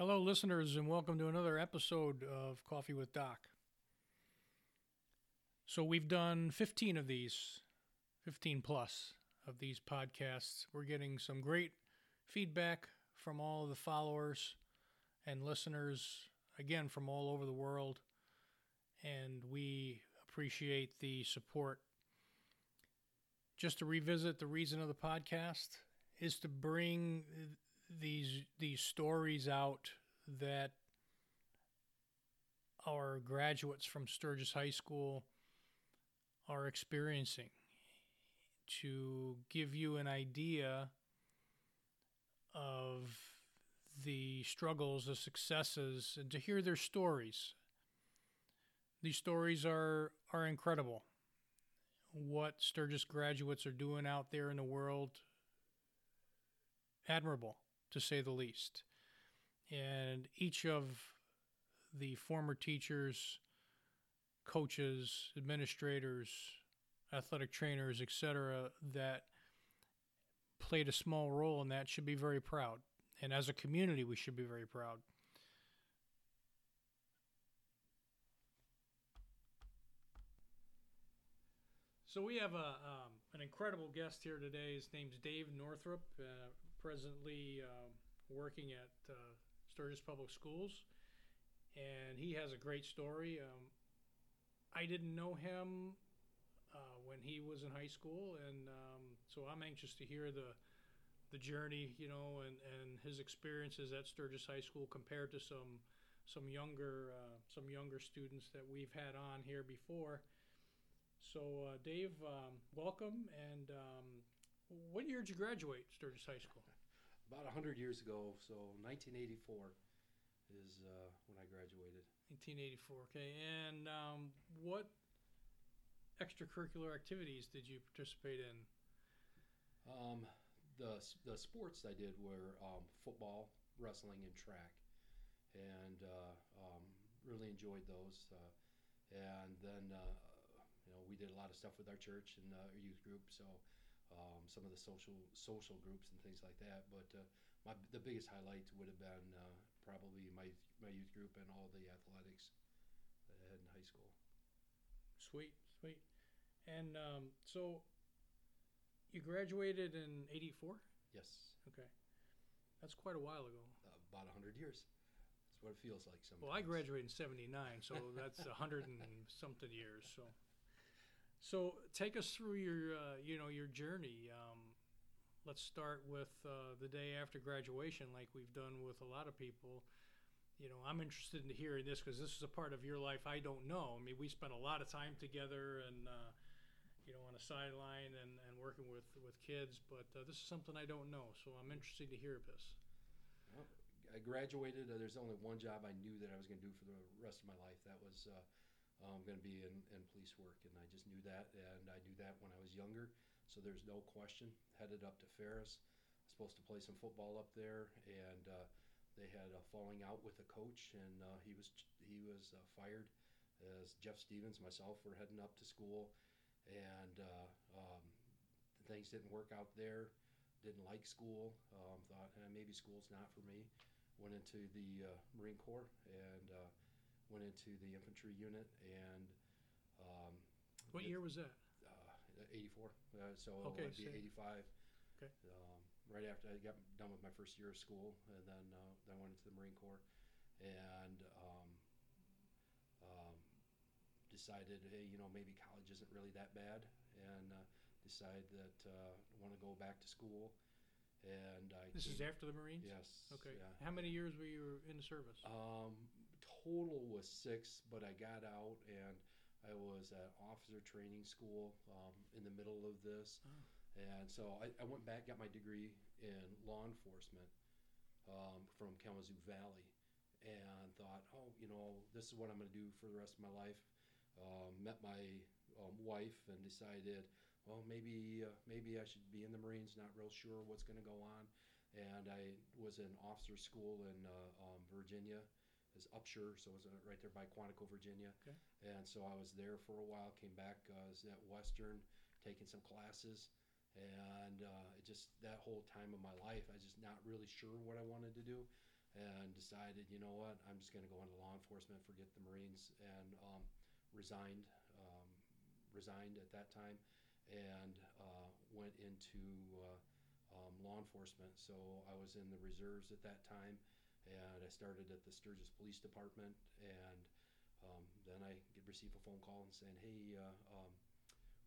Hello, listeners, and welcome to another episode of Coffee with Doc. So, we've done 15 of these, 15 plus of these podcasts. We're getting some great feedback from all the followers and listeners, again, from all over the world. And we appreciate the support. Just to revisit the reason of the podcast is to bring these these stories out that our graduates from Sturgis High School are experiencing to give you an idea of the struggles, the successes, and to hear their stories. These stories are are incredible. What Sturgis graduates are doing out there in the world, admirable to say the least. And each of the former teachers, coaches, administrators, athletic trainers, etc., that played a small role in that should be very proud. And as a community, we should be very proud. So we have a um, an incredible guest here today. His name's Dave Northrup, uh, presently uh, working at uh, Sturgis Public Schools, and he has a great story. Um, I didn't know him uh, when he was in high school, and um, so I'm anxious to hear the the journey, you know, and, and his experiences at Sturgis High School compared to some some younger uh, some younger students that we've had on here before. So, uh, Dave, um, welcome. And um, what year did you graduate Sturgis High School? About 100 years ago, so 1984 is uh, when I graduated. 1984, okay. And um, what extracurricular activities did you participate in? Um, the, the sports I did were um, football, wrestling, and track. And uh, um, really enjoyed those. Uh, and then, uh, you know, we did a lot of stuff with our church and our youth group. So um, some of the social social groups and things like that. But uh, my the biggest highlight would have been uh, probably my my youth group and all the athletics that I had in high school. Sweet, sweet. And um, so you graduated in '84. Yes. Okay, that's quite a while ago. Uh, about hundred years. That's what it feels like. Sometimes. Well, I graduated in '79, so that's a hundred and something years. So. So take us through your, uh, you know, your journey. Um, let's start with uh, the day after graduation, like we've done with a lot of people. You know, I'm interested in hearing this because this is a part of your life I don't know. I mean, we spent a lot of time together and, uh, you know, on a sideline and, and working with, with kids, but uh, this is something I don't know. So I'm interested to hear this. Well, I graduated. Uh, there's only one job I knew that I was going to do for the rest of my life. That was I'm going to be in, in police work, and I just knew that, and I knew that when I was younger, so there's no question. Headed up to Ferris, I supposed to play some football up there, and uh, they had a falling out with a coach, and uh, he was he was uh, fired. As Jeff Stevens, myself, were heading up to school, and uh, um, things didn't work out there. Didn't like school. Um, thought eh, maybe school's not for me. Went into the uh, Marine Corps and uh, went into the infantry unit and. Um, what year was that? Uh, 84. Uh, so okay, it'd be 85. Okay. Um, right after I got done with my first year of school, and then uh, then I went into the Marine Corps, and um, um, decided, hey, you know, maybe college isn't really that bad, and uh, decided that uh, I want to go back to school. And I this came, is after the Marines. Yes. Okay. Yeah. How many years were you in the service? Um, total was six, but I got out and I was at officer training school um, in the middle of this. Oh. And so I, I, went back, got my degree in law enforcement um, from Kalamazoo Valley, and thought, oh, you know, this is what I'm going to do for the rest of my life. Um, met my um, wife and decided, well, maybe uh, maybe I should be in the Marines. Not real sure what's going to go on, and I was in officer school in uh, um, Virginia is Upshur, so it was uh, right there by Quantico, Virginia. Okay. And so I was there for a while. Came back, uh, was at Western, taking some classes, and uh, it just that whole time of my life, I was just not really sure what I wanted to do. and decided, you know what, I'm just going to go into law enforcement, forget the Marines, and um, resigned. Um, resigned at that time, and uh, went into uh, um, law enforcement. So I was in the reserves at that time, and I started at the Sturgis Police Department, and um, then I get receive a phone call and saying, "Hey, uh, um,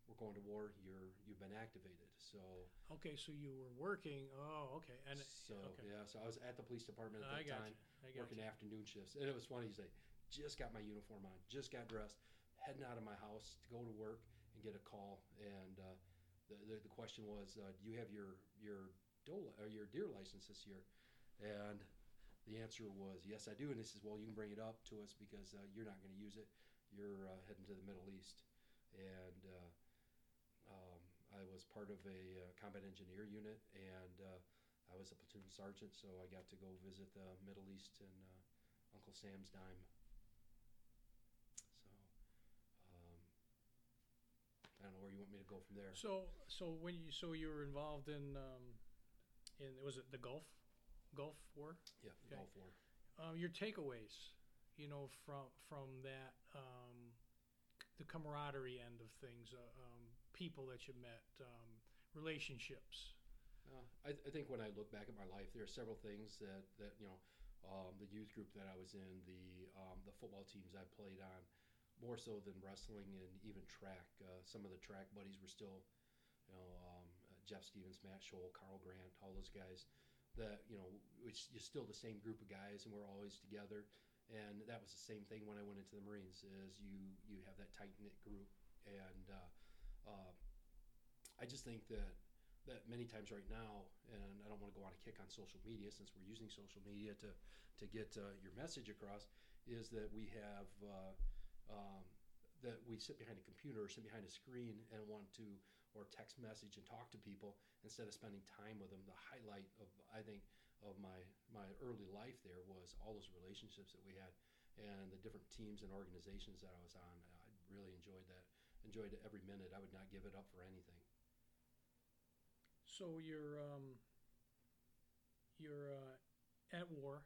we're going to war. You're you've been activated." So Okay, so you were working. Oh, okay. And so okay. yeah, so I was at the police department at that time. Working you. afternoon shifts, and it was funny. He's like, "Just got my uniform on, just got dressed, heading out of my house to go to work, and get a call." And uh, the, the the question was, uh, "Do you have your your dole or your deer license this year?" And the answer was, "Yes, I do." And he says, "Well, you can bring it up to us because uh, you're not going to use it. You're uh, heading to the Middle East." And uh, um, I was part of a uh, combat engineer unit, and uh, I was a platoon sergeant, so I got to go visit the Middle East and uh, Uncle Sam's dime. So um, I don't know where you want me to go from there. So, so when you so you were involved in um, in was it the Gulf Gulf War? Yeah, Okay. all four. Um, your takeaways, you know, from from that um, the camaraderie end of things, uh, um, people that you met, um, relationships. Uh, I, I think when I look back at my life, there are several things that, that you know, um, the youth group that I was in, the um, the football teams I played on, more so than wrestling and even track. Uh, some of the track buddies were still, you know, um, uh, Jeff Stevens, Matt Scholl, Carl Grant, all those guys. That you know, it's still the same group of guys, and we're always together. And that was the same thing when I went into the Marines. Is you you have that tight knit group, and uh, uh, I just think that that many times right now, and I don't want to go on a kick on social media since we're using social media to to get uh, your message across, is that we have uh, um, that we sit behind a computer or sit behind a screen and want to or text message and talk to people instead of spending time with them. The highlight of I think of my my early life there was all those relationships that we had and the different teams and organizations that I was on. I really enjoyed that. Enjoyed it every minute. I would not give it up for anything. So you're um, you're uh, at war.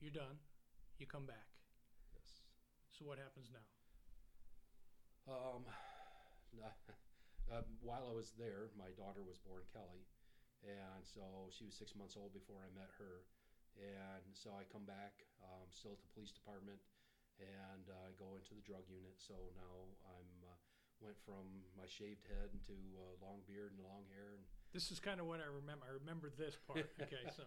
You're done. You come back. Yes. So what happens now? Um, uh, while I was there, my daughter was born, Kelly, and so she was six months old before I met her. And so I come back, um, still at the police department, and uh, I go into the drug unit. So now I'm uh, went from my shaved head into uh, long beard and long hair, and This is kind of what I remember. I remember this part. Okay, so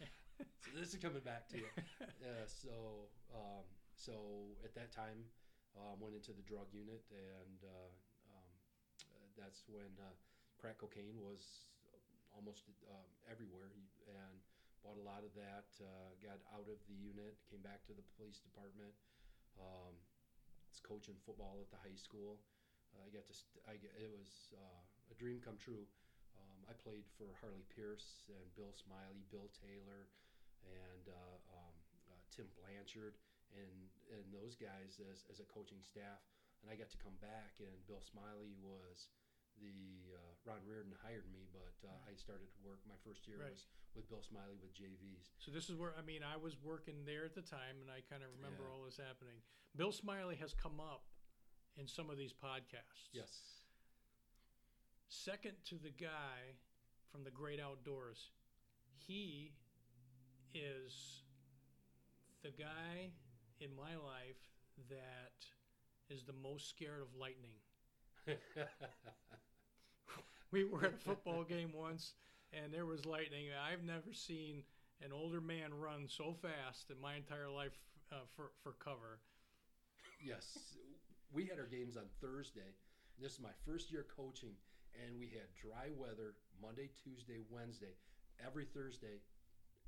so this is coming back to you. uh, so um, so at that time, um, went into the drug unit, and uh, um, uh, that's when uh, crack cocaine was almost um, everywhere, and bought a lot of that. Uh, got out of the unit, came back to the police department. Um, coaching football at the high school. Uh, I got to. St- I get, it was uh, a dream come true. Um, I played for Harley Pierce and Bill Smiley, Bill Taylor, and uh, um, uh, Tim Blanchard, and and those guys as, as a coaching staff. And I got to come back, and Bill Smiley was the uh, Ron Reardon hired me, but uh, I started to work. My first year Right. was with Bill Smiley with JVs. so this is where I mean I was working there at the time, and I kind of remember Yeah. all this happening. Bill Smiley has come up in some of these podcasts. Yes. Second to the guy from the Great Outdoors, he is the guy in my life that is the most scared of lightning. We were at a football game once, and there was lightning. I've never seen an older man run so fast in my entire life uh, for for cover. yes. We had our games on Thursday. This is my first year coaching, and we had dry weather Monday, Tuesday, Wednesday. Every Thursday,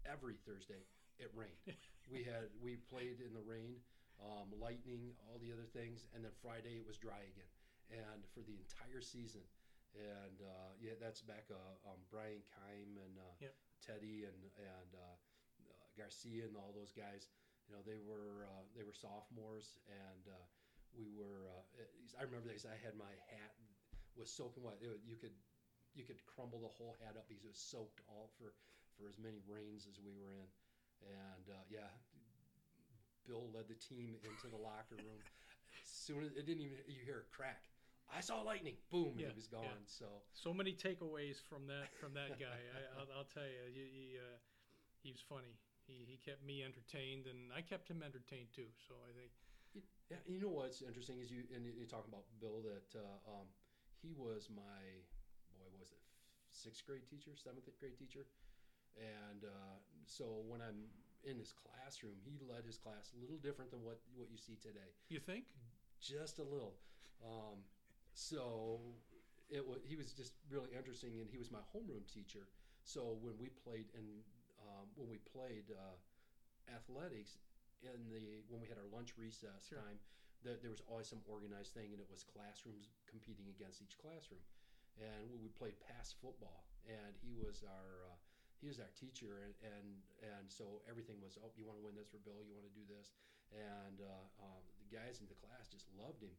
every Thursday, it rained. we had we played in the rain, um, lightning, all the other things, and then Friday it was dry again, and for the entire season. And uh, yeah, that's back uh, um, Brian Keim and uh, Yep. Teddy and and uh, uh, Garcia and all those guys. You know, they were uh, they were sophomores, and uh, we were. Uh, I remember this. I had my hat was soaking wet. It, you could you could crumble the whole hat up because it was soaked all for for as many rains as we were in. And uh, yeah, Bill led the team into the locker room. As soon as it didn't even you hear a crack. I saw lightning. Boom, and Yeah, he was yeah. gone. So So many takeaways from that from that guy. I, I'll, I'll tell you, he, he, uh, he was funny. He, he kept me entertained, and I kept him entertained too. So I think Yeah, you know what's interesting is you and you're talking about Bill that uh, um, he was my boy was it sixth grade teacher, seventh grade teacher, and uh, so when I'm in his classroom, he led his class a little different than what what you see today, you think just a little. Um, so it was he was just really interesting, and he was my homeroom teacher. So when we played and um, when we played uh, athletics in the when we had our lunch recess Sure. time, that there was always some organized thing, and it was classrooms competing against each classroom, and we would play pass football, and he was our uh, he was our teacher, and, and and so everything was oh you want to win this for Bill, you want to do this, and uh, um, the guys in the class just loved him.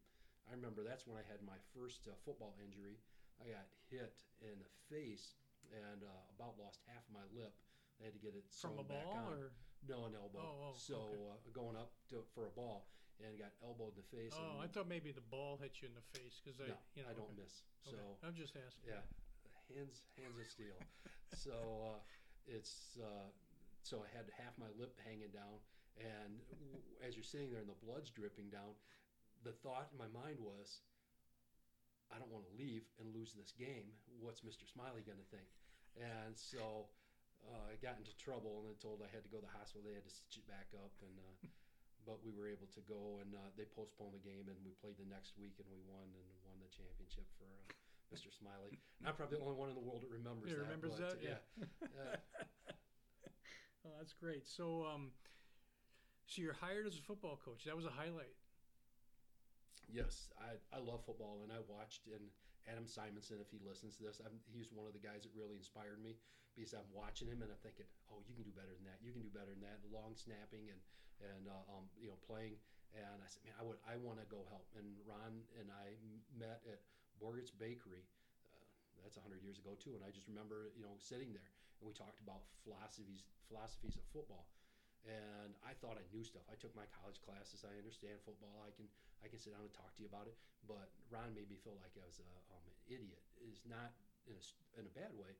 I remember that's when I had my first uh, football injury. I got hit in the face and uh, about lost half of my lip. They had to get it sewn from a back ball on. or No, an elbow. Oh, oh, so okay. uh, going up to, for a ball and got elbowed in the face. oh, I thought maybe the ball hit you in the face because I no, you know I don't okay. miss. Okay. So I'm just asking. yeah, hands hands of steel. so uh, it's uh, so I had half my lip hanging down, and as you're sitting there and the blood's dripping down, the thought in my mind was, I don't want to leave and lose this game. What's Mr. Smiley going to think? And so uh, I got into trouble and then told I had to go to the hospital. They had to stitch it back up, and uh, but we were able to go and uh, they postponed the game and we played the next week and we won and won the championship for uh, Mr. Smiley. And I'm probably the only one in the world that remembers Yeah, that. remembers but, that? Yeah. Yeah. oh, that's great. So, um, so you're hired as a football coach. That was a highlight. Yes, I, I love football, and I watched and Adam Simonson, if he listens to this, I'm, he's one of the guys that really inspired me because I'm watching him and I'm thinking, oh, you can do better than that. You can do better than that. Long snapping and and uh, um, you know playing. And I said, man, I would I want to go help. And Ron and I met at Borgert's Bakery. Uh, that's hundred years ago too. And I just remember you know sitting there and we talked about philosophies philosophies of football and I thought I knew stuff. I took my college classes. I understand football. I can I can sit down and talk to you about it. But Ron made me feel like I was a, um, an idiot. Is not in a, in a bad way,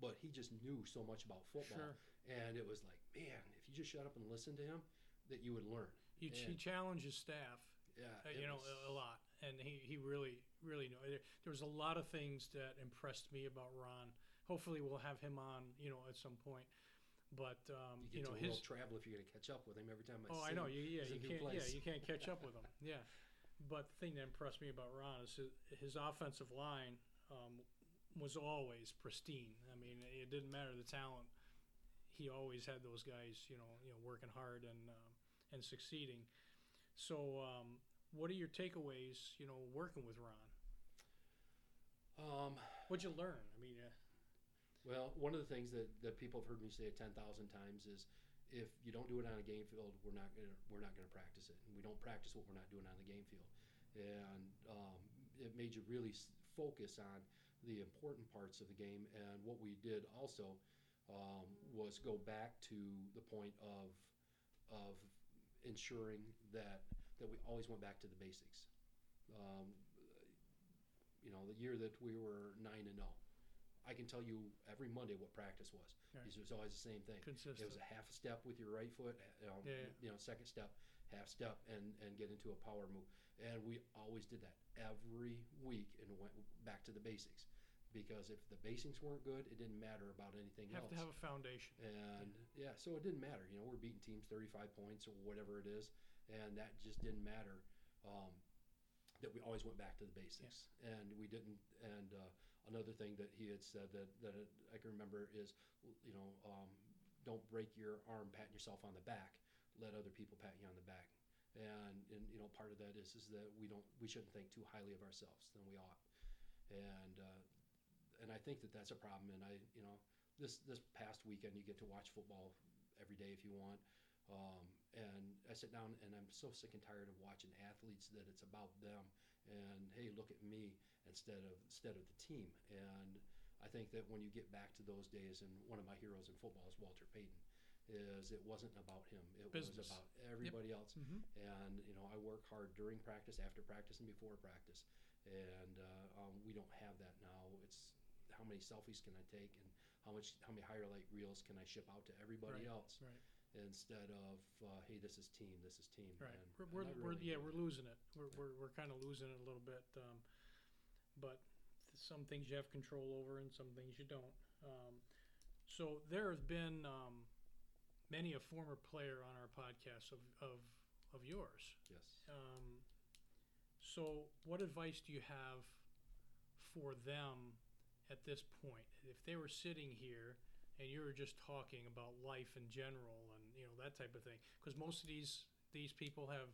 but he just knew so much about football, Sure. and it was like, man, if you just shut up and listen to him, that you would learn. He, he And- challenged his staff. Yeah, uh, you know, was- a, lot. And he, he really, really know. There, there was a lot of things that impressed me about Ron. Hopefully, we'll have him on, you know, at some point. But um, You you, know, his. travel if you're going to catch up with him every time I Oh, see I know. You, yeah, you can't. Yeah, place. you can't catch up with him. Yeah. But the thing that impressed me about Ron is his, his offensive line um, was always pristine. I mean, it didn't matter the talent. He always had those guys, you know, you know, working hard and um, and succeeding. So, um, what are your takeaways, you know, working with Ron? Um, What'd you learn? I mean, uh, Well, one of the things that, that people have heard me say ten thousand times is, if you don't do it on a game field, we're not gonna we're not gonna practice it, and we don't practice what we're not doing on the game field, and um, it made you really focus on the important parts of the game. And what we did also um, was go back to the point of of ensuring that that we always went back to the basics. Um, you know, the year that we were nine and zero. I can tell you every Monday what practice was. Right. Because it was always the same thing. consistent. It was a half a step with your right foot, um, Yeah, yeah. you know, second step, half step, and and get into a power move. And we always did that every week and went back to the basics. Because if the basics weren't good, it didn't matter about anything have else. to have a foundation. And yeah, so it didn't matter. You know, we're beating teams 35 points or whatever it is, and that just didn't matter. Um, that we always went back to the basics, and we didn't. And uh, another thing that he had said that that I can remember is, you know, um, don't break your arm patting yourself on the back. Let other people pat you on the back. And, and you know, part of that is is that we don't we shouldn't think too highly of ourselves than we ought. And uh, and I think that that's a problem. And I, you know, this this past weekend you get to watch football every day if you want. Um, and I sit down and I'm so sick and tired of watching athletes that it's about them and hey, look at me instead of instead of the team. And I think that when you get back to those days, and one of my heroes in football is Walter Payton, is it wasn't about him. It Business. was about everybody else. Mm-hmm. And you know, I work hard during practice, after practice, and before practice. And uh, um, we don't have that now. It's how many selfies can I take, and how much, how many highlight reels can I ship out to everybody Right, else, Right. instead of uh, hey, this is team, this is team. Right. And, we're, and we're, really yeah, we're losing it. We're, we're, we're kind of losing it a little bit. Um, but some things you have control over and some things you don't. Um, so there have been um, many a former player on our podcast of, of, of yours. Yes. Um, so what advice do you have for them at this point? If they were sitting here and you were just talking about life in general and you know that type of thing, because most of these these people have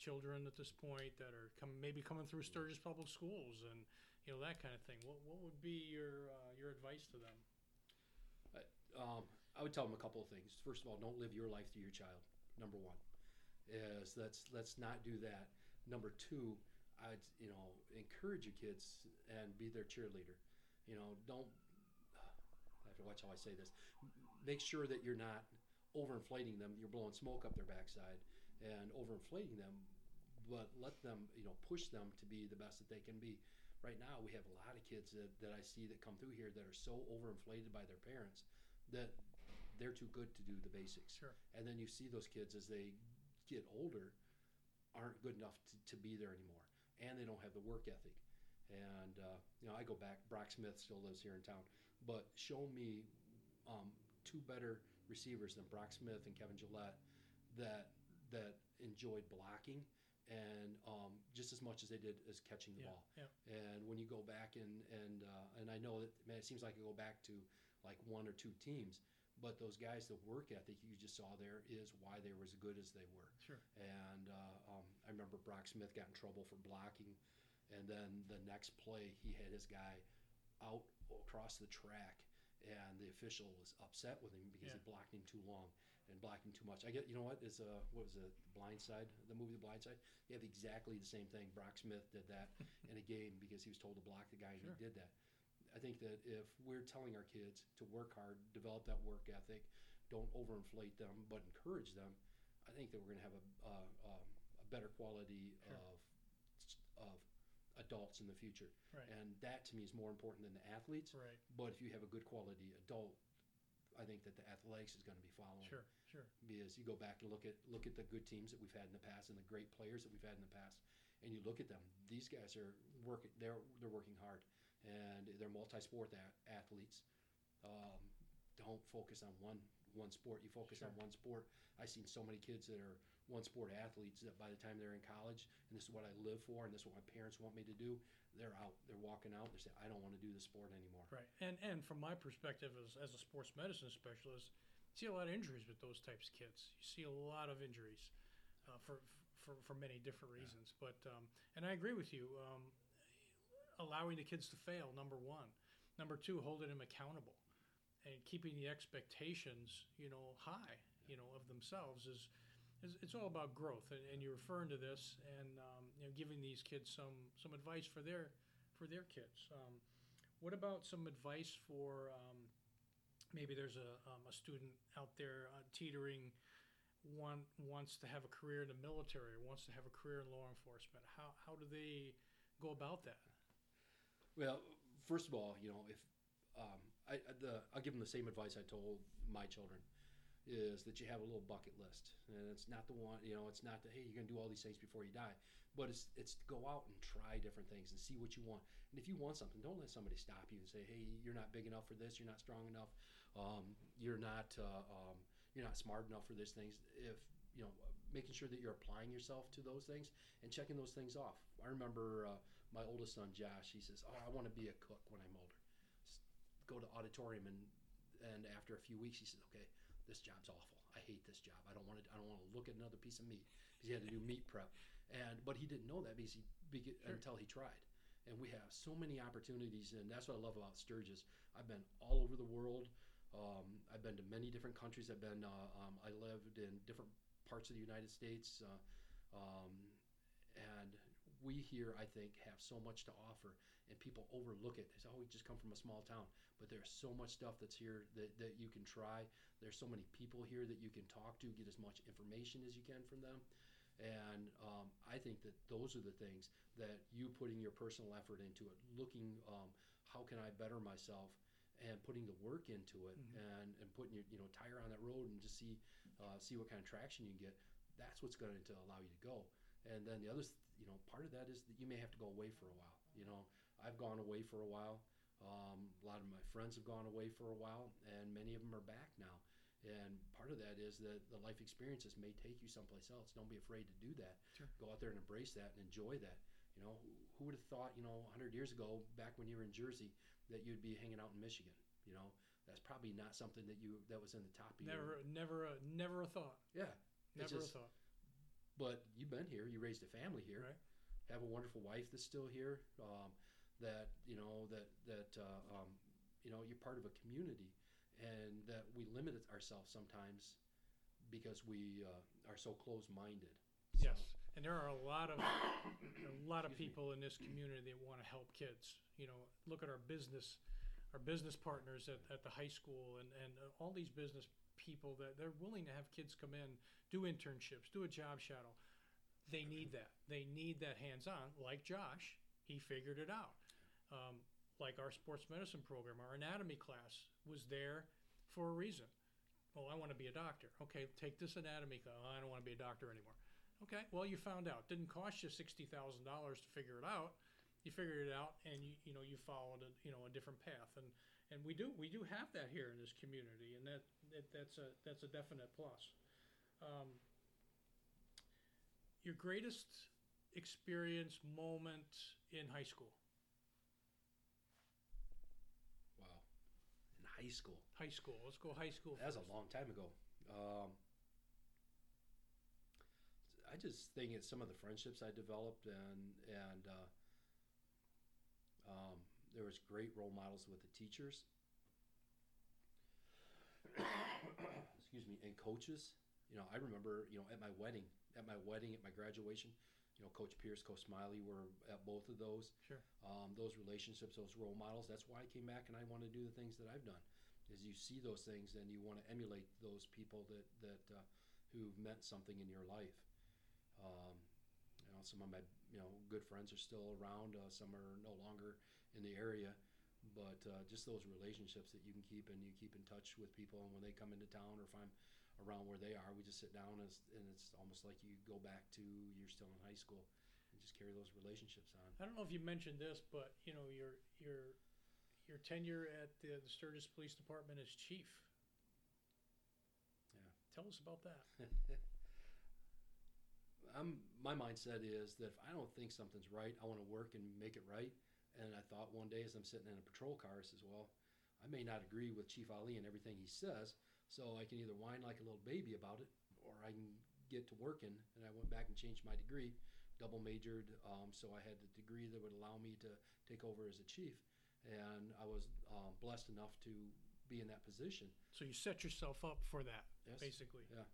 children at this point that are come, maybe coming through Sturgis Public Schools and you know that kind of thing. What what would be your uh, your advice to them? Um, I would tell them a couple of things. First of all, don't live your life through your child. Number one is let's let's not do that. Number two, I'd you know encourage your kids and be their cheerleader. You know, don't. I have to watch how I say this. Make sure that you're not overinflating them. You're blowing smoke up their backside and overinflating them, but let them you know push them to be the best that they can be. Right now, we have a lot of kids that, that I see that come through here that are so overinflated by their parents that they're too good to do the basics. Sure. And then you see those kids as they get older aren't good enough to, to be there anymore. And they don't have the work ethic. And, uh, you know, I go back, Brock Smith still lives here in town, but show me um, two better receivers than Brock Smith and Kevin Gillette that, that enjoyed blocking and um, just as much as they did as catching the Yeah, ball. yeah. And when you go back and and uh, and I know that man, it seems like you go back to like one or two teams, but those guys, the work ethic you just saw there is why they were as good as they were. Sure. And uh, um, I remember Brock Smith got in trouble for blocking, and then the next play he had his guy out across the track, and the official was upset with him because he blocked him too long and blocking too much. I get you know what is uh what was it Blind Side the movie The Blind Side? You have exactly the same thing. Brock Smith did that in a game because he was told to block the guy and Sure. he did that. I think that if we're telling our kids to work hard, develop that work ethic, don't overinflate them, but encourage them, I think that we're going to have a, uh, um, a better quality Sure. of of adults in the future. Right. And that to me is more important than the athletes. Right. But if you have a good quality adult, I think that the athletics is going to be following Sure. Sure. because you go back and look at look at the good teams that we've had in the past and the great players that we've had in the past, and you look at them. These guys are working. They're they're working hard, and they're multi-sport a- athletes. Um, don't focus on one one sport. You focus on one sport. I've seen so many kids that are one sport athletes that by the time they're in college, and this is what I live for, and this is what my parents want me to do, they're out. They're walking out. They say, I don't want to do the sport anymore. Right. And and from my perspective as, as a sports medicine specialist, you see a lot of injuries with those types of kids. You see a lot of injuries uh, for, for for many different reasons. But um, and I agree with you. Um, allowing the kids to fail, number one. Number two, holding them accountable and keeping the expectations, you know, high, you know, of themselves is. Is it's all about growth, and, and you're referring to this, and um, you know, giving these kids some some advice for their for their kids. Um, what about some advice for um, maybe there's a, um, a student out there uh, teetering, one wants to have a career in the military wants to have a career in law enforcement? How, how do they go about that? Well, first of all, you know, if um, I- the, I'll give them the same advice I told my children is that you have a little bucket list, and it's not the one, you know, it's not the hey, you're gonna do all these things before you die, but it's it's go out and try different things and see what you want. And if you want something, don't let somebody stop you and say, hey, you're not big enough for this, you're not strong enough, um, you're not uh, um, you're not smart enough for these things. If you know, making sure that you're applying yourself to those things and checking those things off. I remember. Uh, my oldest son Josh, he says, "Oh, I want to be a cook when I'm older." S- Go to auditorium and and after a few weeks, he says, "Okay, this job's awful. I hate this job. I don't want to. I don't want to look at another piece of meat because he had to do meat prep." And but he didn't know that because he Sure. until he tried. And we have so many opportunities, and that's what I love about Sturgis. I've been all over the world. Um, I've been to many different countries. I've been. Uh, um, I lived in different parts of the United States, uh, um, and we here, I think, have so much to offer, and people overlook it. They say, "Oh, we just come from a small town," but there's so much stuff that's here that, that you can try. There's so many people here that you can talk to, get as much information as you can from them, and um, I think that those are the things that you putting your personal effort into it, looking, um, how can I better myself, and putting the work into it, Mhm. and and putting your you know tire on that road and just see uh, see what kind of traction you can get. That's what's going to allow you to go. And then the other, th- you know, part of that is that you may have to go away for a while. You know, I've gone away for a while. Um, a lot of my friends have gone away for a while, and many of them are back now. And part of that is that the life experiences may take you someplace else. Don't be afraid to do that. Sure. Go out there and embrace that and enjoy that. You know, who- who would have thought, you know, 100 years ago, back when you were in Jersey, that you'd be hanging out in Michigan? You know, that's probably not something that you that was in the top of your Never, never, a, never a thought. yeah. Never just- a thought. But you've been here. You raised a family here. Right. Have a wonderful wife that's still here. Um, that you know that that uh, um, you know you're part of a community, and that we limit ourselves sometimes because we uh, are so close-minded. So, Yes, and there are a lot of a lot of Excuse me. people in this community that want to help kids. You know, look at our business, our business partners at, at the high school, and and uh, all these business people that they're willing to have kids come in, do internships, do a job shadow. They need that. They need that hands-on. Like Josh, he figured it out. Um, like our sports medicine program, our anatomy class was there for a reason. Oh, I want to be a doctor. Okay, take this anatomy class. Oh, I don't want to be a doctor anymore. Okay, well you found out. Didn't cost you sixty thousand dollars to figure it out. You figured it out, and you you know you followed a you know a different path, and and we do we do have that here in this community, and that, that that's a that's a definite plus. Um, your greatest experience moment in high school? wow. In high school, High school. Let's go high school. that was a long time ago. Um, I just think it's some of the friendships I developed, and and uh, um, there was great role models with the teachers. Excuse me, and coaches. You know, I remember, you know, at my wedding, at my wedding, at my graduation, you know, Coach Pierce, Coach Smiley were at both of those. Sure. Um, those relationships, those role models. That's why I came back and I want to do the things that I've done. Is you see those things and you want to emulate those people that that uh, who've meant something in your life. Um, you know, some of my you know good friends are still around. Uh, some are no longer in the area, but uh, just those relationships that you can keep and you keep in touch with people. And when they come into town or if I'm around where they are, we just sit down and it's, and it's almost like you go back to you're still in high school and just carry those relationships on. I don't know if you mentioned this, but you know your your your tenure at the, the Sturgis Police Department as chief. Yeah. Tell us about that. I'm my mindset is that if I don't think something's right, I want to work and make it right. And I thought one day as I'm sitting in a patrol car, I says, well, I may not agree with Chief Ali and everything he says, so I can either whine like a little baby about it, or I can get to working. And I went back and changed my degree, double majored, um, so I had the degree that would allow me to take over as a chief. And I was um, blessed enough to be in that position. So you set yourself up for that, Yes. basically. Yeah.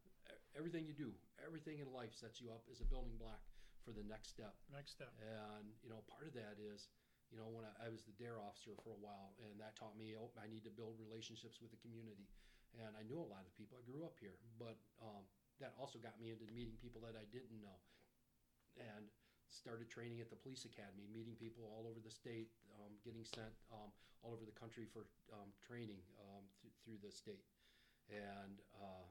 Everything you do, everything in life sets you up as a building block for the next step. Next step. And you know, part of that is, you know, when I, I was the DARE officer for a while, and that taught me oh, I need to build relationships with the community. And I knew a lot of people. I grew up here, but um, that also got me into meeting people that I didn't know, and started training at the police academy, meeting people all over the state, um, getting sent um, all over the country for um, training um, th- through the state, and uh,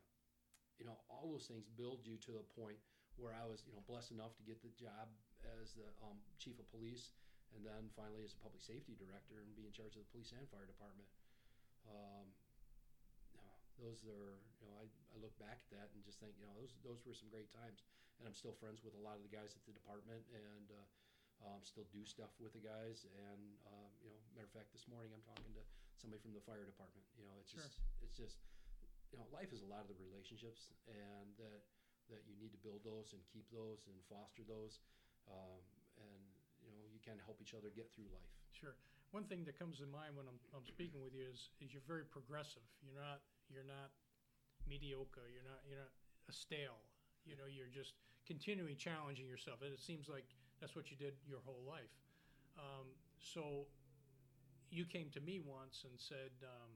you know, all those things build you to a point where I was, you know, blessed enough to get the job as the um, chief of police, and then finally as a public safety director and be in charge of the police and fire department. Um, you know, those are, you know, I, I look back at that and just think, you know, those those were some great times, and I'm still friends with a lot of the guys at the department, and uh, um, still do stuff with the guys. And um, you know, matter of fact, this morning I'm talking to somebody from the fire department. You know, it's Sure. just it's just you know, life is a lot of the relationships, and that that you need to build those and keep those and foster those, um, and you know, you can help each other get through life. Sure. One thing that comes to mind when I'm, I'm speaking with you is, is you're very progressive. You're not you're not mediocre. You're not you're not a stale. You know, you're just continually challenging yourself. And it seems like That's what you did your whole life. Um, so you came to me once and said, um,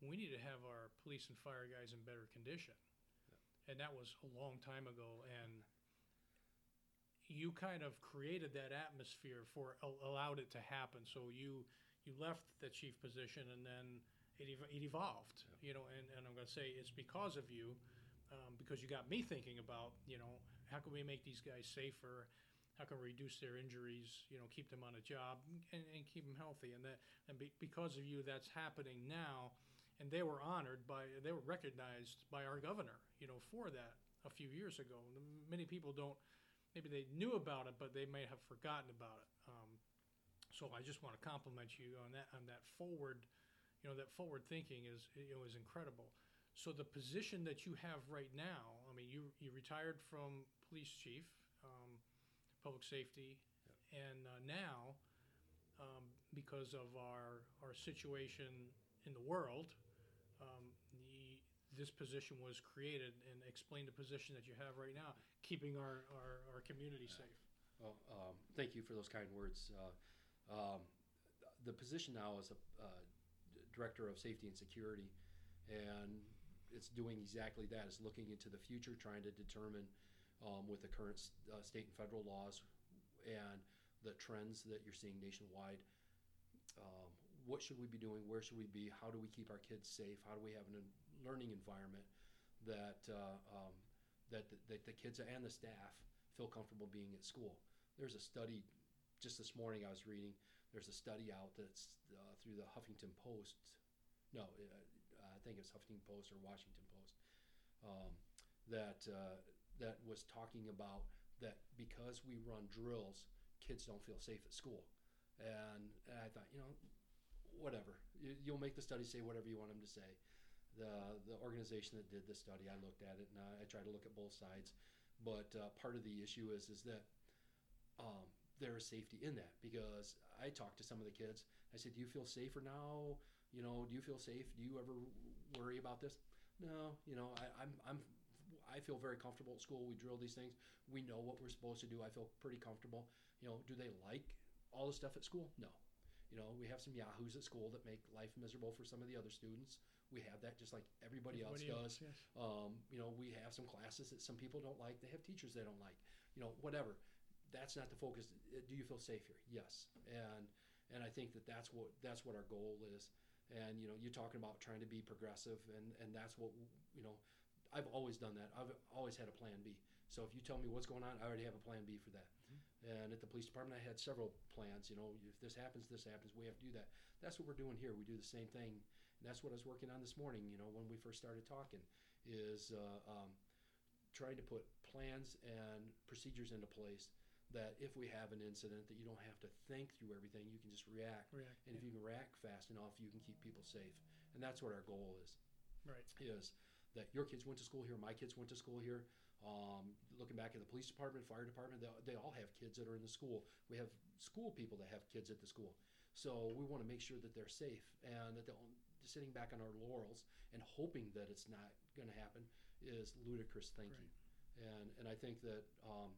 we need to have our police and fire guys in better condition. And that was a long time ago. And you kind of created that atmosphere for, allowed it to happen. So you, you left the chief position and then it, ev- it evolved, you know, and, and I'm going to say it's because of you, um, because you got me thinking about, you know, how can we make these guys safer? How can we reduce their injuries, you know, keep them on a job and, and keep them healthy? And that, and be, because of you, that's happening now. And they were honored by, they were recognized by our governor, you know, for that a few years ago. Many people don't, maybe they knew about it, but they may have forgotten about it. Um, so I just want to compliment you on that, on that forward, you know, that forward thinking is, you know, is incredible. So the position that you have right now, I mean, you, you retired from police chief, um, public safety, and uh, now, um, because of our, our situation in the world, um, this position was created and explain the position that you have right now, keeping our, our, our community safe. Well, um, thank you for those kind words. Uh, um, the position now is a uh, director of safety and security, and it's doing exactly that. It's looking into the future, trying to determine um, with the current uh, state and federal laws and the trends that you're seeing nationwide. Um, what should we be doing? Where should we be? How do we keep our kids safe? How do we have a learning environment that uh, um, that the, that the kids and the staff feel comfortable being at school? There's a study just this morning I was reading. There's a study out that's uh, through the Huffington Post. No, uh, I think it's Huffington Post or Washington Post. Um, that uh, that was talking about that because we run drills, kids don't feel safe at school. And, and I thought, you know, whatever. You, you'll make the study say whatever you want them to say. The the organization that did the study, I looked at it and I, I tried to look at both sides. But uh, part of the issue is is that um, there is safety in that because I talked to some of the kids. I said, "Do you feel safer now? You know, do you feel safe? Do you ever worry about this?" No, you know, I, I'm I'm I feel very comfortable at school. We drill these things. We know what we're supposed to do. I feel pretty comfortable. You know, do they like all the stuff at school? No. You know, we have some yahoos at school that make life miserable for some of the other students. We have that just like everybody, Everybody else does. else, yes. Um, you know, we have some classes that some people don't like. They have teachers they don't like. You know, whatever. That's not the focus. Uh, Do you feel safe here? Yes. And and I think that that's what that's what our goal is. And you know, you're talking about trying to be progressive, and and that's what you know. I've always done that. I've always had a plan B. So if you tell me what's going on, I already have a plan B for that. And at the police department, I had several plans. You know, if this happens, this happens. We have to do that. That's what we're doing here. We do the same thing, and that's what I was working on this morning. You know, when we first started talking, is uh, um, trying to put plans and procedures into place that if we have an incident, that you don't have to think through everything. You can just react. React, And if you can react fast enough, you can keep people safe. And that's what our goal is Right. is that your kids went to school here, my kids went to school here. Um, looking back at the police department, fire department, they, they all have kids that are in the school. We have school people that have kids at the school. So we want to make sure that they're safe and that they're sitting back on our laurels and hoping that it's not going to happen is ludicrous thinking. And, and I think that, um,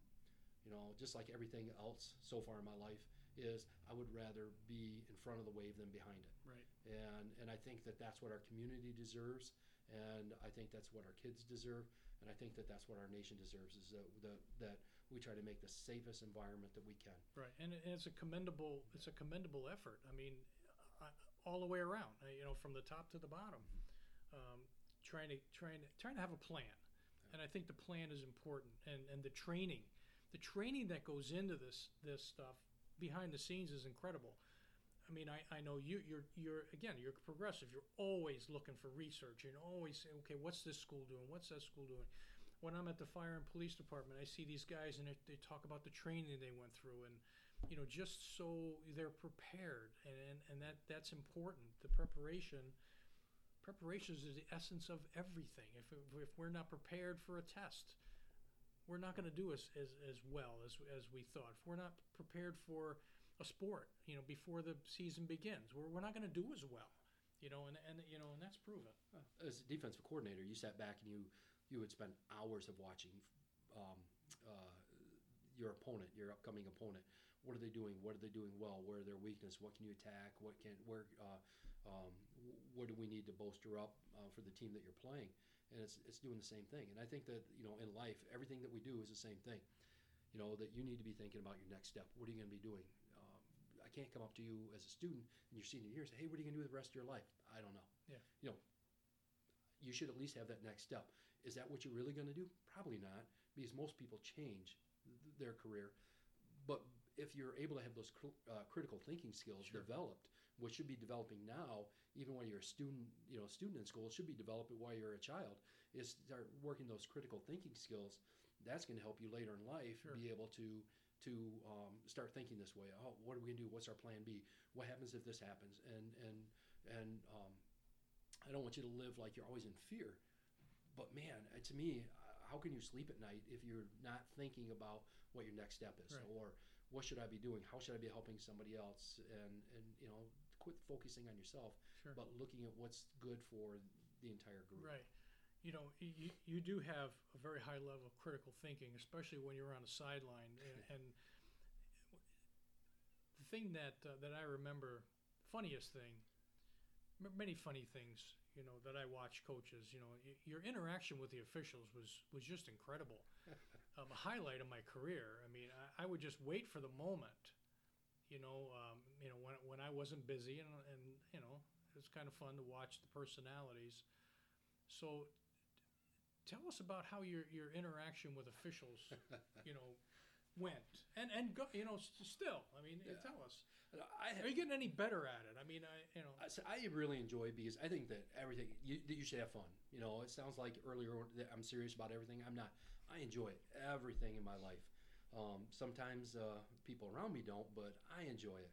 you know, just like everything else so far in my life is I would rather be in front of the wave than behind it Right. and and I think that that's what our community deserves, and I think that's what our kids deserve, and I think that that's what our nation deserves is that that, that we try to make the safest environment that we can. Right, and, and it's a commendable it's a commendable effort. I mean, all the way around. uh, You know, from the top to the bottom, um, trying to trying to trying to have a plan, and I think the plan is important, and and the training, the training that goes into this this stuff behind the scenes is incredible. I mean, I, I know you you're you're again you're progressive. You're always looking for research and always say, okay, what's this school doing? What's that school doing? When I'm at the fire and police department, I see these guys and they, they talk about the training they went through and you know just so they're prepared and, and, and that that's important. The preparation preparation is the essence of everything. If if we're not prepared for a test, we're not going to do as, as, as well as, as we thought. If we're not prepared for a sport, you know, before the season begins, we're, we're not going to do as well, you know, and, and, you know, and that's proven. As a defensive coordinator, you sat back and you you would spend hours of watching um, uh, your opponent, your upcoming opponent. What are they doing? What are they doing well? Where are their weakness? What can you attack? What can where uh, um, what do we need to bolster up uh, for the team that you're playing? And it's it's doing the same thing. And I think that you know in life, everything that we do is the same thing. You know that you need to be thinking about your next step. What are you going to be doing? Um, I can't come up to you as a student in your senior year and say, "Hey, what are you going to do with the rest of your life?" I don't know. Yeah. You know, you should at least have that next step. Is that what you're really going to do? Probably not, because most people change th- their career. But if you're able to have those cr- uh, critical thinking skills Sure. developed, which should be developing now, even when you're a student, you know, student in school, should be developed while you're a child. Is start working those critical thinking skills. That's going to help you later in life Sure. be able to to um, start thinking this way. Oh, what are we going to do? What's our plan B? What happens if this happens? And and and um, I don't want you to live like you're always in fear. But man, uh, to me, uh, how can you sleep at night if you're not thinking about what your next step is, Right. or what should I be doing? How should I be helping somebody else? And and you know, quit focusing on yourself, Sure. but looking at what's good for the entire group. Right. You know, you, you do have a very high level of critical thinking, especially when you're on the sideline. And, and the thing that uh, that I remember, funniest thing, many funny things, you know, that I watch coaches. You know, y- your interaction with the officials was was just incredible. Um, a highlight of my career. I mean, I, I would just wait for the moment. You know, um, you know when when I wasn't busy, and and you know, it was kind of fun to watch the personalities. So, tell us about how your your interaction with officials, you know, went, and and go, you know, still. I mean, Yeah. tell us. I Are you getting any better at it? I mean, I you know, I, so I really enjoy because I think that everything you, that you should have fun. You know, it sounds like earlier that I'm serious about everything. I'm not. I enjoy everything in my life. Um, sometimes uh, people around me don't, but I enjoy it.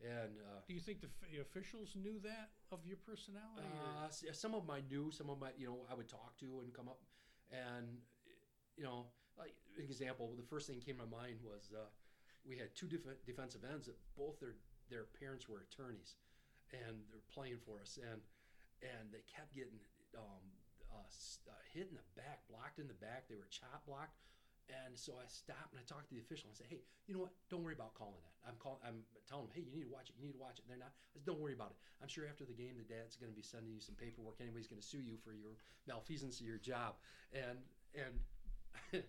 And uh, do you think the, f- the officials knew that of your personality? uh, some of my knew, some of my you know I would talk to and come up, and you know, like example, the first thing that came to my mind was uh, we had two def- defensive ends that both their their parents were attorneys, and they're playing for us, and and they kept getting um, uh, uh, hit in the back, blocked in the back. They were chop blocked. And so I stopped and I talked to the official and I said, "Hey, you know what? Don't worry about calling that. I'm calling. I'm telling them, hey, you need to watch it. You need to watch it. And they're not. I said, don't worry about it. I'm sure after the game, the dad's going to be sending you some paperwork. Anybody's going to sue you for your malfeasance of your job. And and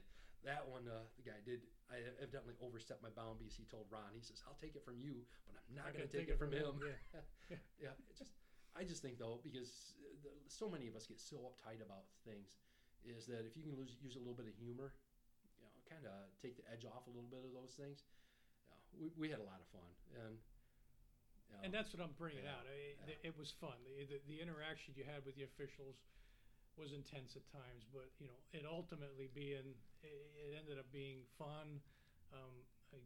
that one, uh, the guy did. I evidently overstepped my bound because he told Ron. He says, "I'll take it from you, but I'm not going to take, it from him." Yeah. yeah. It just, I just think though, because uh, so many of us get so uptight about things, is that if you can lose, use a little bit of humor, you know, kind of take the edge off a little bit of those things. Yeah, we, we had a lot of fun, and you know, And that's what I'm bringing Yeah, out. It, yeah. it was fun. The, the, the interaction you had with the officials was intense at times, but you know, it ultimately being it, it ended up being fun um,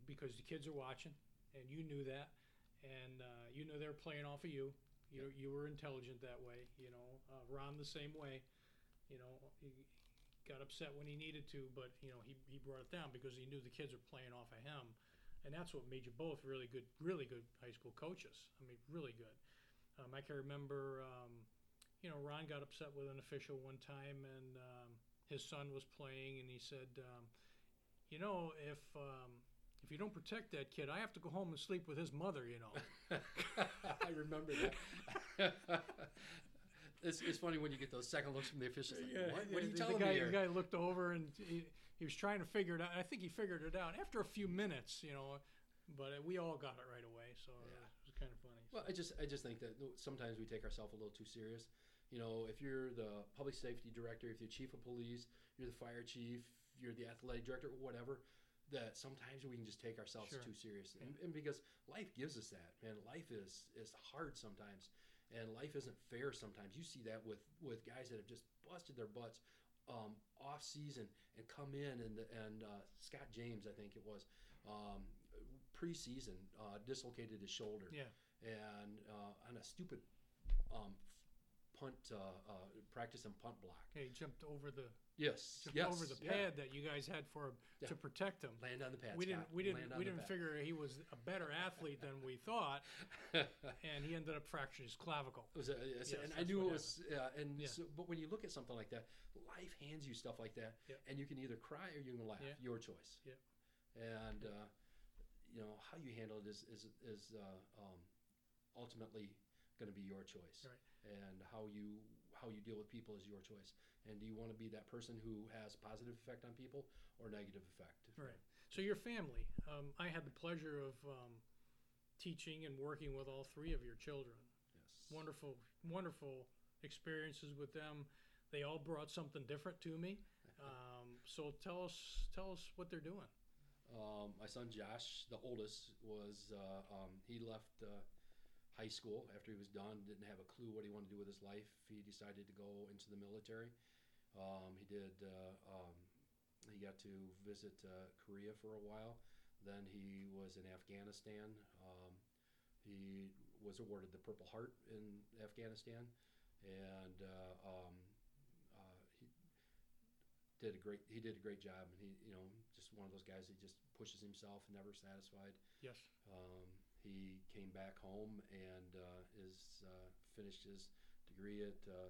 because the kids are watching, and you knew that, and uh, you know they're playing off of you. You you were intelligent that way. You know, uh, Ron the same way. You know, he got upset when he needed to, but you know he, he brought it down because he knew the kids were playing off of him and that's what made you both really good, really good high school coaches. I mean, really good. Um, I can remember, um, you know, Ron got upset with an official one time, and um, his son was playing, and he said, um, "You know, if um, if you don't protect that kid, I have to go home and sleep with his mother." You know. I remember that. it's, it's funny when you get those second looks from the officials. Like, what? what are you the, telling the guy, me here? The guy looked over and he, he was trying to figure it out. I think he figured it out after a few minutes, you know, but uh, we all got it right away, so Yeah. it was kind of funny. Well, I just I just think that sometimes we take ourselves a little too serious. You know, if you're the public safety director, if you're chief of police, you're the fire chief, you're the athletic director, whatever, that sometimes we can just take ourselves Sure. too serious. And, and because life gives us that, man, life is is hard sometimes, and life isn't fair sometimes. You see that with with guys that have just busted their butts um, off season and come in and and uh, Scott James, I think it was. Um, preseason uh, dislocated his shoulder Yeah. and uh, on a stupid um, punt uh, uh, practice and punt block. He jumped over the Yes, jumped yes, over the yeah. pad that you guys had for him Yeah. to protect him. Land on the pad. we didn't Scott. we didn't we didn't pad. figure he was a better athlete than we thought, and he ended up fracturing his clavicle. It was a, Yes, and I knew it was, yeah. And Yeah. so, but when you look at something like that, life hands you stuff like that, and you can either cry or you can laugh. Yeah. Your choice. Yep. and uh, you know how you handle it is is is uh, um, ultimately going to be your choice, Right. and how you how you deal with people is your choice. And do you want to be that person who has positive effect on people or negative effect? Right. So your family. Um, I had the pleasure of um, teaching and working with all three of your children. Yes. Wonderful, wonderful experiences with them. They all brought something different to me. Um, so tell us, tell us what they're doing. Um, my son Josh, the oldest, was uh, um, he left uh, high school after he was done. Didn't have a clue what he wanted to do with his life. He decided to go into the military. Um, he did. Uh, um, he got to visit uh, Korea for a while. Then he was in Afghanistan. Um, he was awarded the Purple Heart in Afghanistan, and uh, um, uh, he did a great. He did a great job, and he, you know, just one of those guys that just pushes himself, never satisfied. Yes. Um, he came back home and uh, is uh, finished his degree at uh,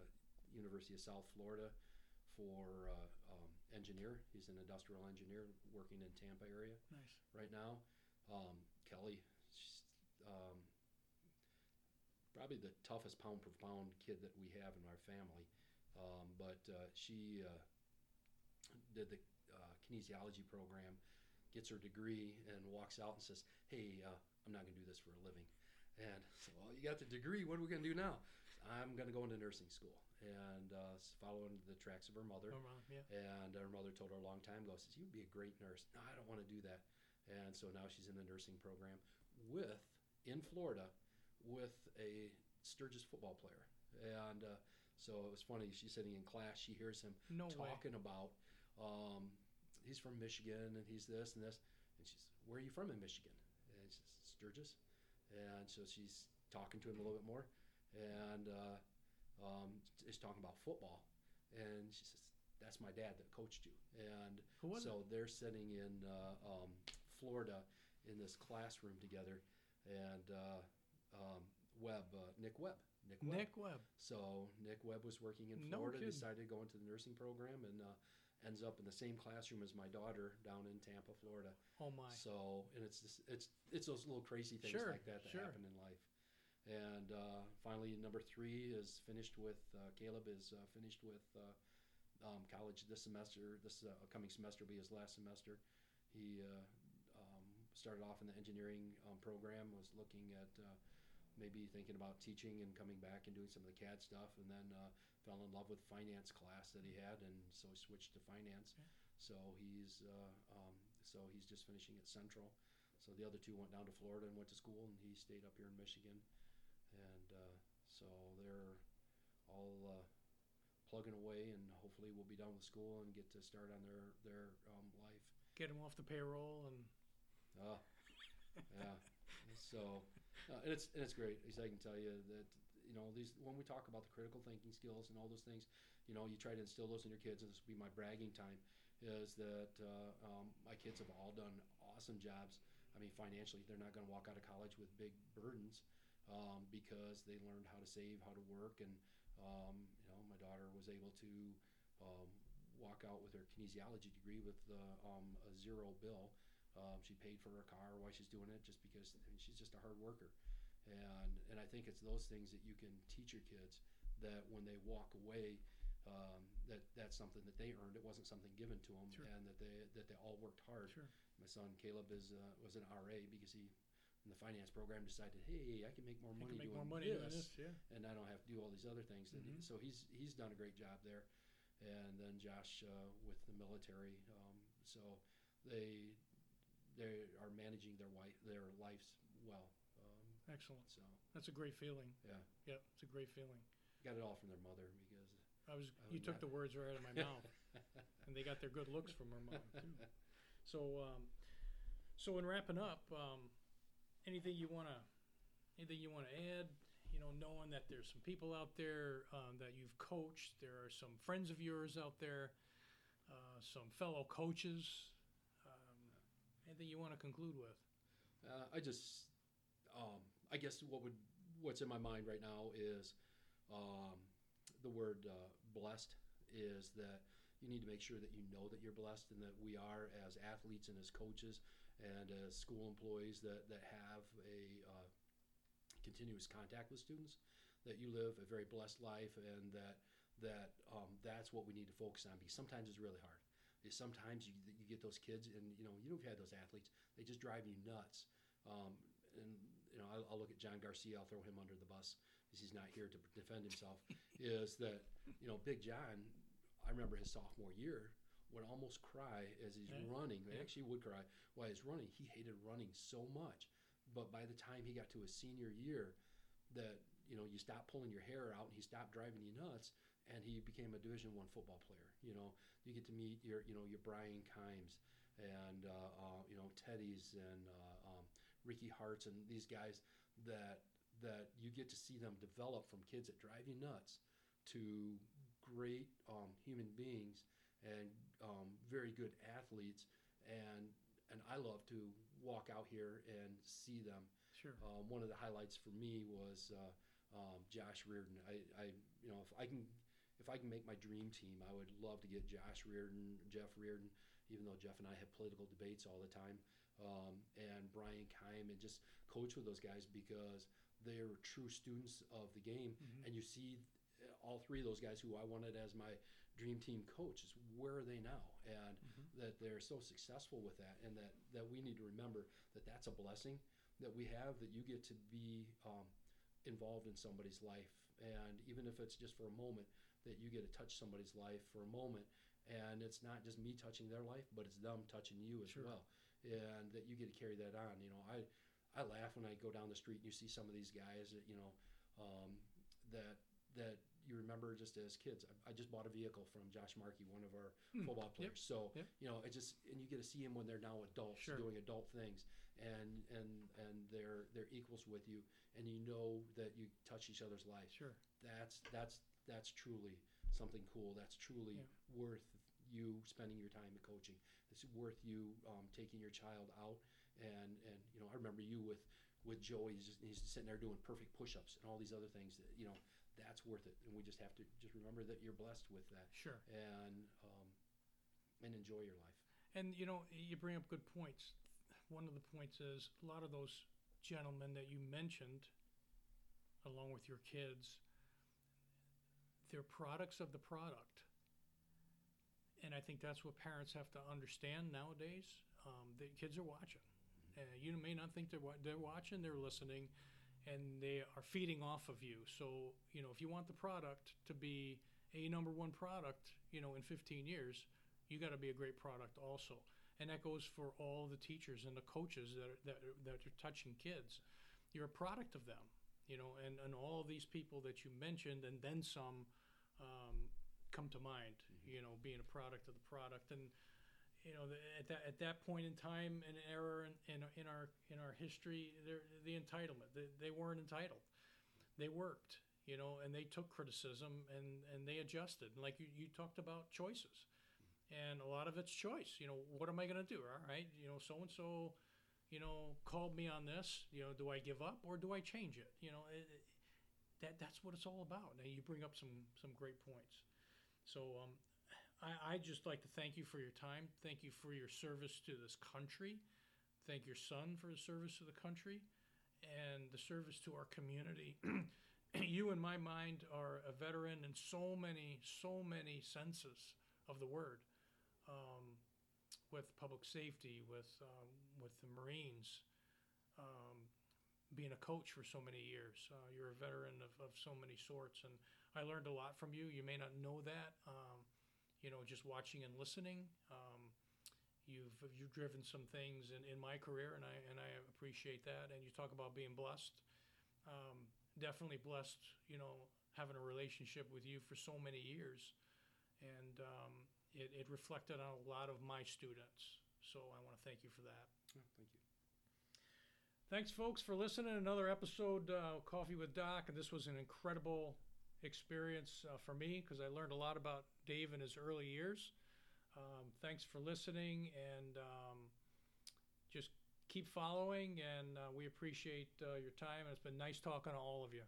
University of South Florida for uh, um, engineer. He's an industrial engineer working in Tampa area Nice. right now. Um, Kelly, she's um, probably the toughest pound for pound kid that we have in our family. Um, but uh, she uh, did the uh, kinesiology program, gets her degree, and walks out and says, "Hey, uh, I'm not going to do this for a living." And so, well, you got the degree. What are we going to do now? I'm going to go into nursing school and uh, following the tracks of her mother. Oh, wow, yeah. And her mother told her a long time ago, says, You'd be a great nurse. No, I don't want to do that. And so now she's in the nursing program with, in Florida, with a Sturgis football player. And uh, so it was funny. She's sitting in class. She hears him No way. talking about, um, he's from Michigan and he's this and this. And she's, Where are you from in Michigan? And he says, Sturgis. And so she's talking to him a little bit more. And uh, um, is talking about football. And she says, That's my dad that coached you. And so they're sitting in uh, um, Florida in this classroom together. And uh, um, Webb, uh, Nick Webb. Nick it? Webb. Nick Webb. So Nick Webb was working in Florida, kidding. decided to go into the nursing program, and uh, ends up in the same classroom as my daughter down in Tampa, Florida. Oh my. So, and it's just, it's it's those little crazy things Sure, like that that sure. happen in life. And uh, finally, number three is finished with uh, Caleb is uh, finished with uh, um, college this semester. This uh, coming semester will be his last semester. He uh, um, started off in the engineering um, program. Was looking at uh, maybe thinking about teaching and coming back and doing some of the CAD stuff, and then uh, fell in love with finance class that he had, and so he switched to finance. Yeah. So he's uh, um, so he's just finishing at Central. So the other two went down to Florida and went to school, and he stayed up here in Michigan. And uh, so they're all uh, plugging away, and hopefully we'll be done with school and get to start on their their um, life. Get him off the payroll and Uh, yeah. So, uh, and it's and it's great. As I can tell you that you know these when we talk about the critical thinking skills and all those things, you know, you try to instill those in your kids, and this will be my bragging time. Is that uh, um, my kids have all done awesome jobs. I mean, financially, they're not going to walk out of college with big burdens um, because they learned how to save, how to work, and um, you know, my daughter was able to um, walk out with her kinesiology degree with uh, a zero bill. Um, she paid for her car while she's doing it just because I mean, she's just a hard worker. And, and I think it's those things that you can teach your kids that when they walk away, um, that that's something that they earned. It wasn't something given to them, Sure. and that they that they all worked hard. Sure. My son Caleb is uh, was an RA because he in the finance program decided, hey, I can make more money make doing more money this, this. Yeah. and I don't have to do all these other things. that he- so he's he's done a great job there, and then Josh uh, with the military. Um, so they they are managing their wife their lives well. Excellent. so That's a great feeling. yeah, Yeah, it's a great feeling. got it all from their mother because I was. I You took not- the words right out of my mouth, and they got their good looks from her mom too. So, um, so in wrapping up, um, anything you wanna, anything you wanna add? You know, knowing that there's some people out there um, that you've coached, there are some friends of yours out there, uh, some fellow coaches. Um, anything you want to conclude with? Uh, I just, um, I guess what would what's in my mind right now is um, the word uh, blessed is that you need to make sure that you know that you're blessed and that we are as athletes and as coaches and as school employees that, that have a uh, continuous contact with students, that you live a very blessed life and that that um, that's what we need to focus on because sometimes it's really hard. Is sometimes you, you get those kids and you know you've had those athletes they just drive you nuts. Um, and you know I'll, I'll look at John Garcia. I'll throw him under the bus because he's not here to defend himself. is that you know Big John? I remember his sophomore year would almost cry as he's Yeah. running. He Yeah. actually would cry while he's running. He hated running so much. But by the time he got to his senior year, that you know you stop pulling your hair out and he stopped driving you nuts and he became a division one football player you know you get to meet your you know your brian kimes and uh, uh, you know teddy's and uh, um, ricky harts and these guys that that you get to see them develop from kids that drive you nuts to great um, human beings and um, very good athletes and and i love to walk out here and see them Sure. um, one of the highlights for me was uh, um, Josh Reardon. I, I, you know, if I can, if I can make my dream team, I would love to get Josh Reardon, Jeff Reardon, even though Jeff and I have political debates all the time, um, and Brian Kime, and just coach with those guys because they're true students of the game, Mhm. and you see uh, all three of those guys who I wanted as my dream team coaches. Where are they now? And Mhm. that they're so successful with that, and that that we need to remember that that's a blessing that we have that you get to be um, involved in somebody's life and even if it's just for a moment that you get to touch somebody's life for a moment and it's not just me touching their life but it's them touching you as Sure. well and that you get to carry that on you know i i laugh when i go down the street and you see some of these guys that you know um, that that you remember just as kids I, I just bought a vehicle from josh markey one of our Hmm. football Yep. players so Yep. you know it just and you get to see them when they're now adults Sure. doing adult things and and and they're they're equals with you and you know that you touch each other's lives Sure. that's that's that's truly something cool that's truly Yeah. worth you spending your time in coaching it's worth you um, taking your child out and and you know i remember you with with joey he's, just, he's sitting there doing perfect push-ups and all these other things that you know that's worth it and we just have to just remember that you're blessed with that Sure. and um, and enjoy your life And you know, you bring up good points. One of the points is a lot of those gentlemen that you mentioned, along with your kids, they're products of the product. And I think that's what parents have to understand nowadays. Um, the kids are watching. Uh, you may not think they're wa- they're watching, they're listening, and they are feeding off of you. So you know, if you want the product to be a number one product, you know, in 15 years, you got to be a great product also and that goes for all the teachers and the coaches that are, that are, that are touching kids you're a product of them you know and, and all these people that you mentioned and then some um, come to mind you know being a product of the product and you know at that at that point in time an era in, in, in our in our history the entitlement they, they weren't entitled they worked you know and they took criticism and and they adjusted like you, you talked about choices and a lot of it's choice. You know, what am I going to do? All right, you know, so and so, you know, called me on this. You know, do I give up or do I change it? You know, it, it- that that's what it's all about. Now you bring up some some great points. So um, I I just like to thank you for your time. Thank you for your service to this country. Thank your son for his service to the country and the service to our community. you, in my mind, are a veteran in so many, so many senses of the word um, with public safety, with um, with the Marines, um, being a coach for so many years. Uh, you're a veteran of, of so many sorts, and I learned a lot from you. You may not know that, um, you know, just watching and listening. Um, you've you've driven some things in, in my career, and I and I appreciate that. And you talk about being blessed. Um, definitely blessed, you know, having a relationship with you for so many years and um, it, it reflected on a lot of my students. So I want to thank you for that. Thank you Thanks, folks, for listening. Another episode, uh, Coffee with Doc, and this was an incredible experience uh, for me because I learned a lot about Dave in his early years. Um, thanks for listening, and um, just keep following. And uh, we appreciate uh, your time. And it's been nice talking to all of you.